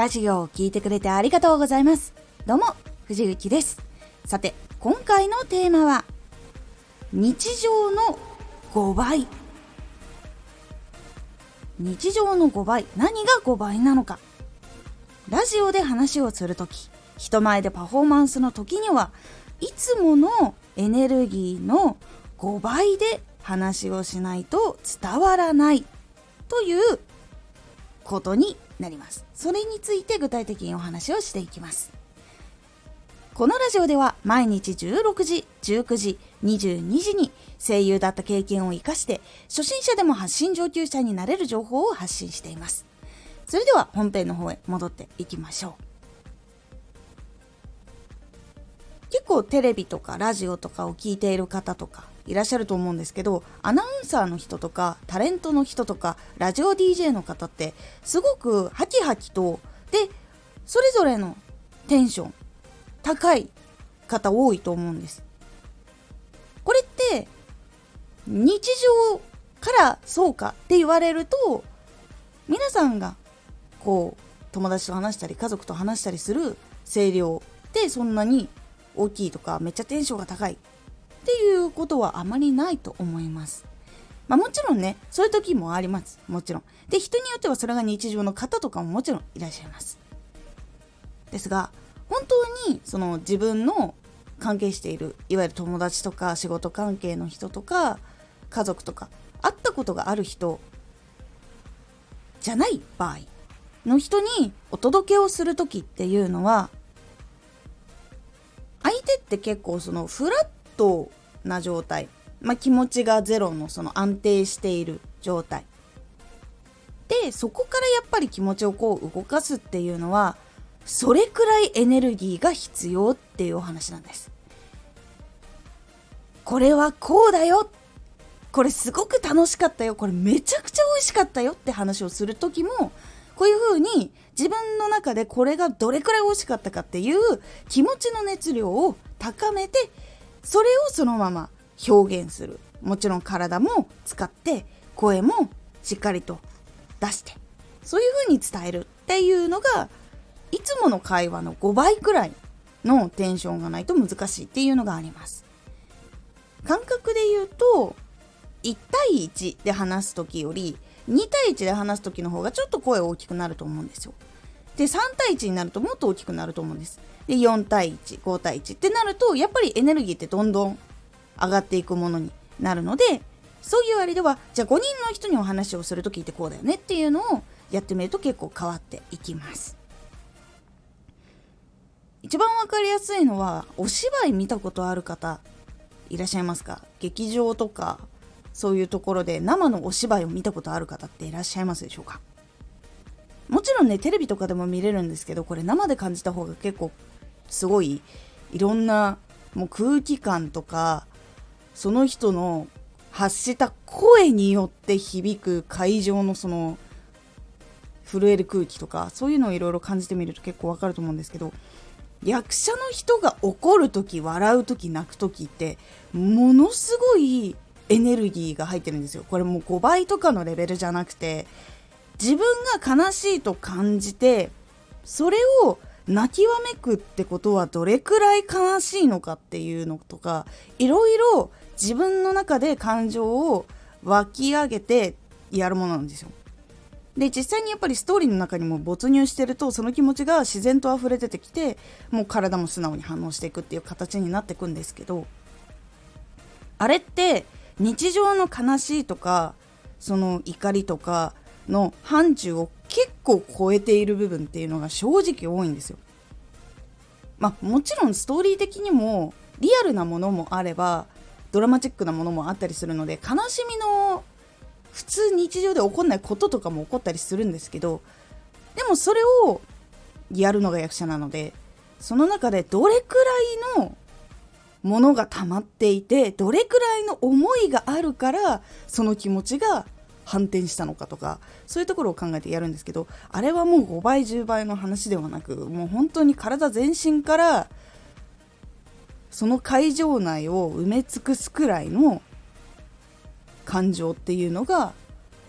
ラジオを聴いてくれてありがとうございます。どうも、藤幸です。さて、今回のテーマは、日常の5倍。日常の5倍、何が5倍なのか。ラジオで話をするとき、人前でパフォーマンスの時には、いつものエネルギーの5倍で話をしないと伝わらないということになります。それについて具体的にお話をしていきます。このラジオでは毎日16時19時22時に声優だった経験を生かして初心者でも発信上級者になれる情報を発信しています。それでは本編の方へ戻っていきましょう。結構テレビとかラジオとかを聞いている方とかいらっしゃると思うんですけどアナウンサーの人とかタレントの人とかラジオ DJ の方ってすごくハキハキとでそれぞれのテンション高い方多いと思うんです。これって日常からそうかって言われると皆さんがこう友達と話したり家族と話したりする声量ってそんなに大きいとかめっちゃテンションが高いっていうことはあまりないと思います。まあ、もちろんね、そういう時もあります。もちろん。で、人によってはそれが日常の方とかももちろんいらっしゃいます。ですが、本当にその自分の関係している、いわゆる友達とか仕事関係の人とか、家族とか、会ったことがある人じゃない場合の人にお届けをする時っていうのは、って結構そのフラットな状態、まあ、気持ちがゼロのその安定している状態。でそこからやっぱり気持ちをこう動かすっていうのはそれくらいエネルギーが必要っていうお話なんです。これはこうだよ。これすごく楽しかったよ。これめちゃくちゃ美味しかったよって話をする時もこういう風に自分の中でこれがどれくらい美味しかったかっていう気持ちの熱量を高めてそれをそのまま表現する。もちろん体も使って声もしっかりと出してそういう風に伝えるっていうのがいつもの会話の5倍くらいのテンションがないと難しいっていうのがあります。感覚で言うと1対1で話す時より2対1で話す時の方がちょっと声大きくなると思うんですよ。で3対1になるともっと大きくなると思うんです。で4対15対1ってなるとやっぱりエネルギーってどんどん上がっていくものになるのでそういうあれではじゃあ5人の人にお話をすると聞いてこうだよねっていうのをやってみると結構変わっていきます。一番分かりやすいのはお芝居見たことある方いらっしゃいますか？劇場とかそういうところで生のお芝居を見たことある方っていらっしゃいますでしょうか？もちろんねテレビとかでも見れるんですけどこれ生で感じた方が結構すごいいろんなもう空気感とかその人の発した声によって響く会場のその震える空気とかそういうのをいろいろ感じてみると結構わかると思うんですけど役者の人が怒る時笑う時泣く時ってものすごいエネルギーが入ってるんですよ。これもう5倍とかのレベルじゃなくて自分が悲しいと感じてそれを泣きわめくってことはどれくらい悲しいのかっていうのとかいろいろ自分の中で感情を湧き上げてやるものなんですよ。で実際にやっぱりストーリーの中にも没入してるとその気持ちが自然と溢れ出てきてもう体も素直に反応していくっていう形になっていくんですけどあれって日常の悲しいとかその怒りとかの範疇を結構超えている部分っていうのが正直多いんですよ。まあもちろんストーリー的にもリアルなものもあればドラマチックなものもあったりするので悲しみの普通日常で起こんないこととかも起こったりするんですけどでもそれをやるのが役者なのでその中でどれくらいのものが溜まっていてどれくらいの思いがあるからその気持ちが反転したのかとかそういうところを考えてやるんですけどあれはもう5倍10倍の話ではなくもう本当に体全身からその会場内を埋め尽くすくらいの感情っていうのが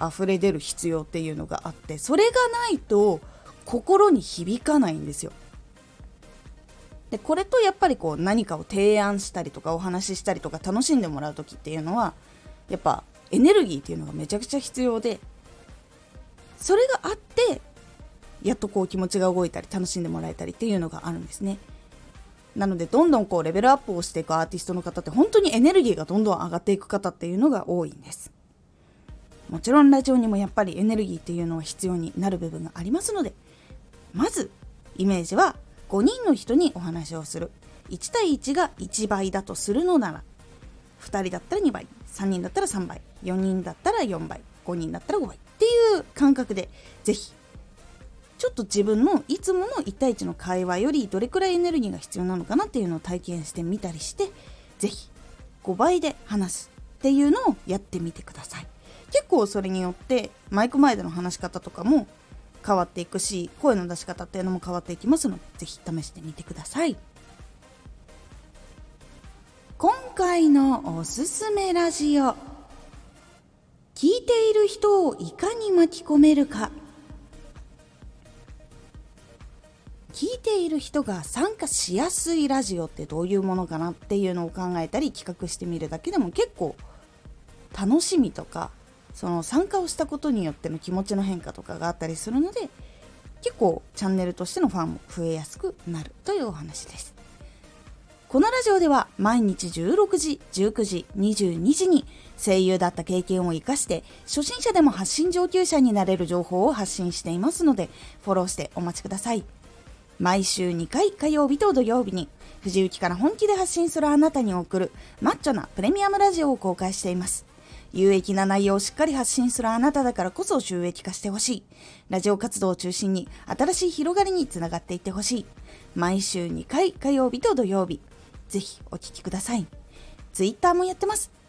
溢れ出る必要っていうのがあってそれがないと心に響かないんですよ。でこれとやっぱりこう何かを提案したりとかお話ししたりとか楽しんでもらう時っていうのはやっぱエネルギーっていうのがめちゃくちゃ必要でそれがあってやっとこう気持ちが動いたり楽しんでもらえたりっていうのがあるんですね。なのでどんどんこうレベルアップをしていくアーティストの方って本当にエネルギーがどんどん上がっていく方っていうのが多いんです。もちろんラジオにもやっぱりエネルギーっていうのは必要になる部分がありますのでまずイメージは5人の人にお話をする。1対1が1倍だとするのなら2人だったら2倍3人だったら3倍。4人だったら4倍5人だったら5倍。っていう感覚でぜひちょっと自分のいつもの1対1の会話よりどれくらいエネルギーが必要なのかなっていうのを体験してみたりして是非5倍で話すっていうのをやってみてください。結構それによってマイク前での話し方とかも変わっていくし声の出し方っていうのも変わっていきますので是非試してみてください。今回のおすすめラジオ。聞いている人をいかに巻き込めるか。聞いている人が参加しやすいラジオってどういうものかなっていうのを考えたり企画してみるだけでも結構楽しみとかその参加をしたことによっての気持ちの変化とかがあったりするので結構チャンネルとしてのファンも増えやすくなるというお話です。このラジオでは毎日16時、19時、22時に声優だった経験を活かして初心者でも発信上級者になれる情報を発信していますのでフォローしてお待ちください。毎週2回火曜日と土曜日に藤雪から本気で発信するあなたに送るマッチョなプレミアムラジオを公開しています。有益な内容をしっかり発信するあなただからこそ収益化してほしい。ラジオ活動を中心に新しい広がりにつながっていってほしい。毎週2回火曜日と土曜日。ぜひお聴きください。ツイッターもやってます。